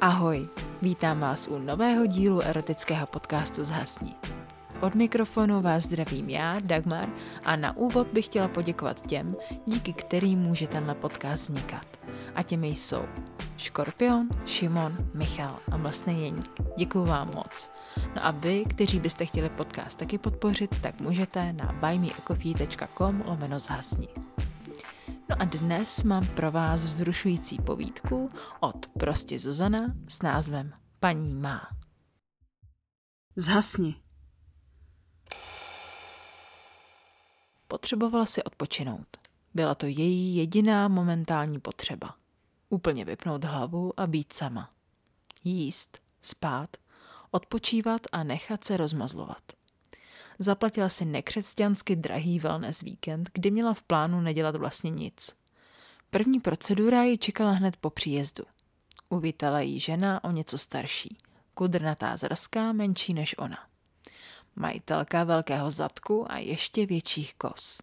Ahoj, vítám vás u nového dílu erotického podcastu Zhasni. Od mikrofonu vás zdravím já, Dagmar, a na úvod bych chtěla poděkovat těm, díky kterým může tenhle podcast vznikat. A těmi jsou Škorpion, Šimon, Michal a Mlsný Jeník. Děkuju vám moc. No a vy, kteří byste chtěli podcast taky podpořit, tak můžete na buymeacoffee.com lomeno zhasni. A dnes mám pro vás vzrušující povídku od Prostě Zuzana s názvem Paní má. Zhasni. Potřebovala si odpočinout. Byla to její jediná momentální potřeba. Úplně vypnout hlavu a být sama. Jíst, spát, odpočívat a nechat se rozmazlovat. Zaplatila si nekřesťansky drahý wellness víkend, kdy měla v plánu nedělat vlastně nic. První procedura ji čekala hned po příjezdu. Uvítala jí žena o něco starší, kudrnatá zrská, menší než ona. Majitelka velkého zadku a ještě větších kos.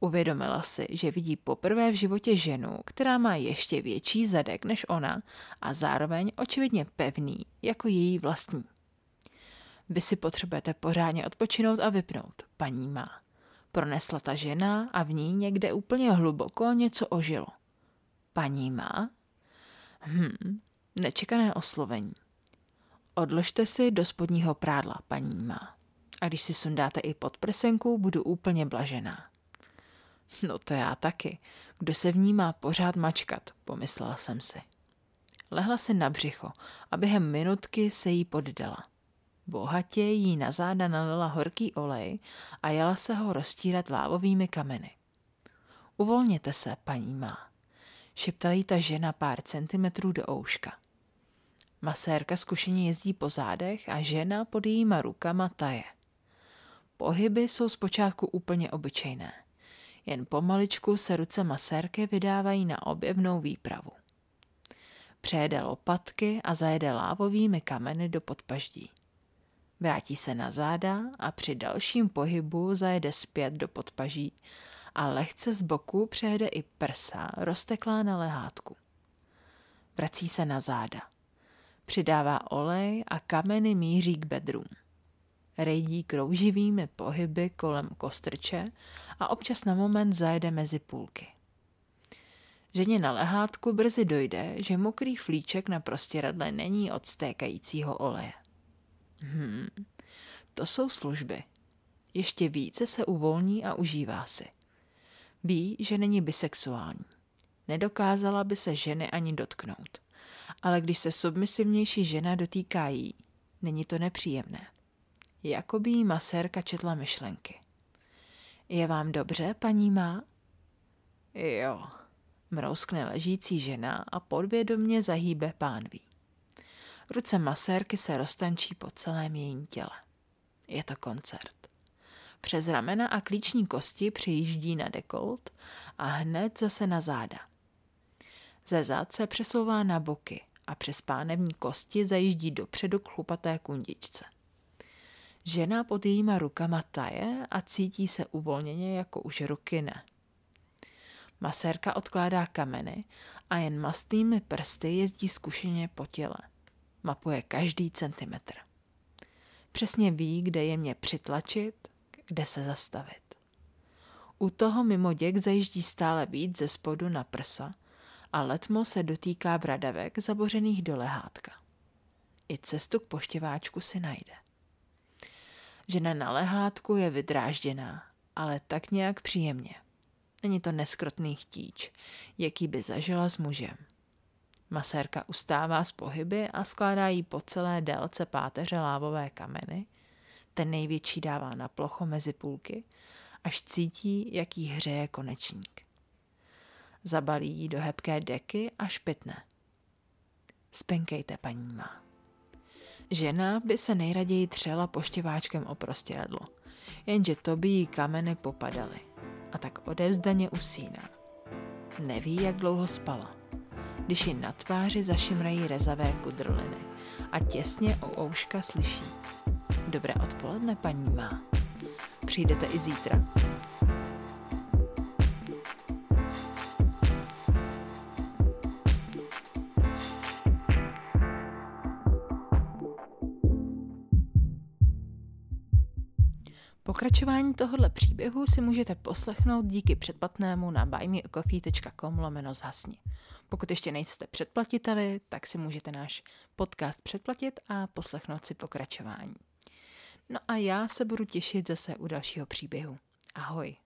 Uvědomila si, že vidí poprvé v životě ženu, která má ještě větší zadek než ona a zároveň očividně pevný jako její vlastní. Vy si potřebujete pořádně odpočinout a vypnout, paní má. Pronesla ta žena a v ní někde úplně hluboko něco ožilo. Paní má? Hm, nečekané oslovení. Odložte si do spodního prádla, paní má. A když si sundáte i pod prsenku, budu úplně blažená. No to já taky. Kdo se v ní má pořád mačkat, pomyslela jsem si. Lehla si na břicho a během minutky se jí poddala. Bohatě jí na záda nalila horký olej a jela se ho roztírat lávovými kameny. Uvolněte se, paní má, šeptala jí ta žena pár centimetrů do ouška. Masérka zkušeně jezdí po zádech a žena pod jejíma rukama taje. Pohyby jsou zpočátku úplně obyčejné. Jen pomaličku se ruce masérky vydávají na objevnou výpravu. Přejede lopatky a zajede lávovými kameny do podpaždí. Vrátí se na záda a při dalším pohybu zajede zpět do podpaží a lehce z boku přejede i prsa rozteklá na lehátku. Vrací se na záda. Přidává olej a kameny míří k bedrům. Rejdí krouživými pohyby kolem kostrče a občas na moment zajede mezi půlky. Ženě na lehátku brzy dojde, že mokrý flíček na prostěradle není od stékajícího oleje. Hmm, to jsou služby. Ještě více se uvolní a užívá si. Ví, že není bisexuální. Nedokázala by se ženy ani dotknout. Ale když se submisivnější žena dotýká jí, není to nepříjemné. Jako by jí masérka četla myšlenky. Je vám dobře, paní má? Jo, mrouskne ležící žena a podvědomně zahýbe pánví. Ruce masérky se roztančí po celém jejím těle. Je to koncert. Přes ramena a klíční kosti přijíždí na dekolt a hned zase na záda. Ze zád se přesouvá na boky a přes pánevní kosti zajíždí dopředu k chlupaté kundičce. Žena pod jejíma rukama taje a cítí se uvolněně, jako už ruky ne. Masérka odkládá kameny a jen mastnými prsty jezdí zkušeně po těle – mapuje každý centimetr. Přesně ví, kde je mě přitlačit, kde se zastavit. U toho mimo děk zajíždí stále víc ze spodu na prsa a letmo se dotýká bradavek zabořených do lehátka. I cestu k poštěváčku si najde. Žena na lehátku je vydrážděná, ale tak nějak příjemně. Není to neskrotný chtíč, jaký by zažila s mužem. Masérka ustává z pohyby a skládá jí po celé délce páteře lávové kameny. Ten největší dává na plocho mezi půlky, až cítí, jaký hřeje konečník. Zabalí ji do hebké deky a špitne. Spenkejte, paní má. Žena by se nejraději třela poštěváčkem o prostěradlo, jenže to by jí kameny popadaly a tak odevzdaně usíná. Neví, jak dlouho spala když ji na tváři zašimrají rezavé kudrliny a těsně u ouška slyší. Dobré odpoledne, paní má. Přijdete i zítra? Pokračování tohohle příběhu si můžete poslechnout díky předplatnému na buymeacoffee.com lomeno zhasni. Pokud ještě nejste předplatiteli, tak si můžete náš podcast předplatit a poslechnout si pokračování. No a já se budu těšit zase u dalšího příběhu. Ahoj.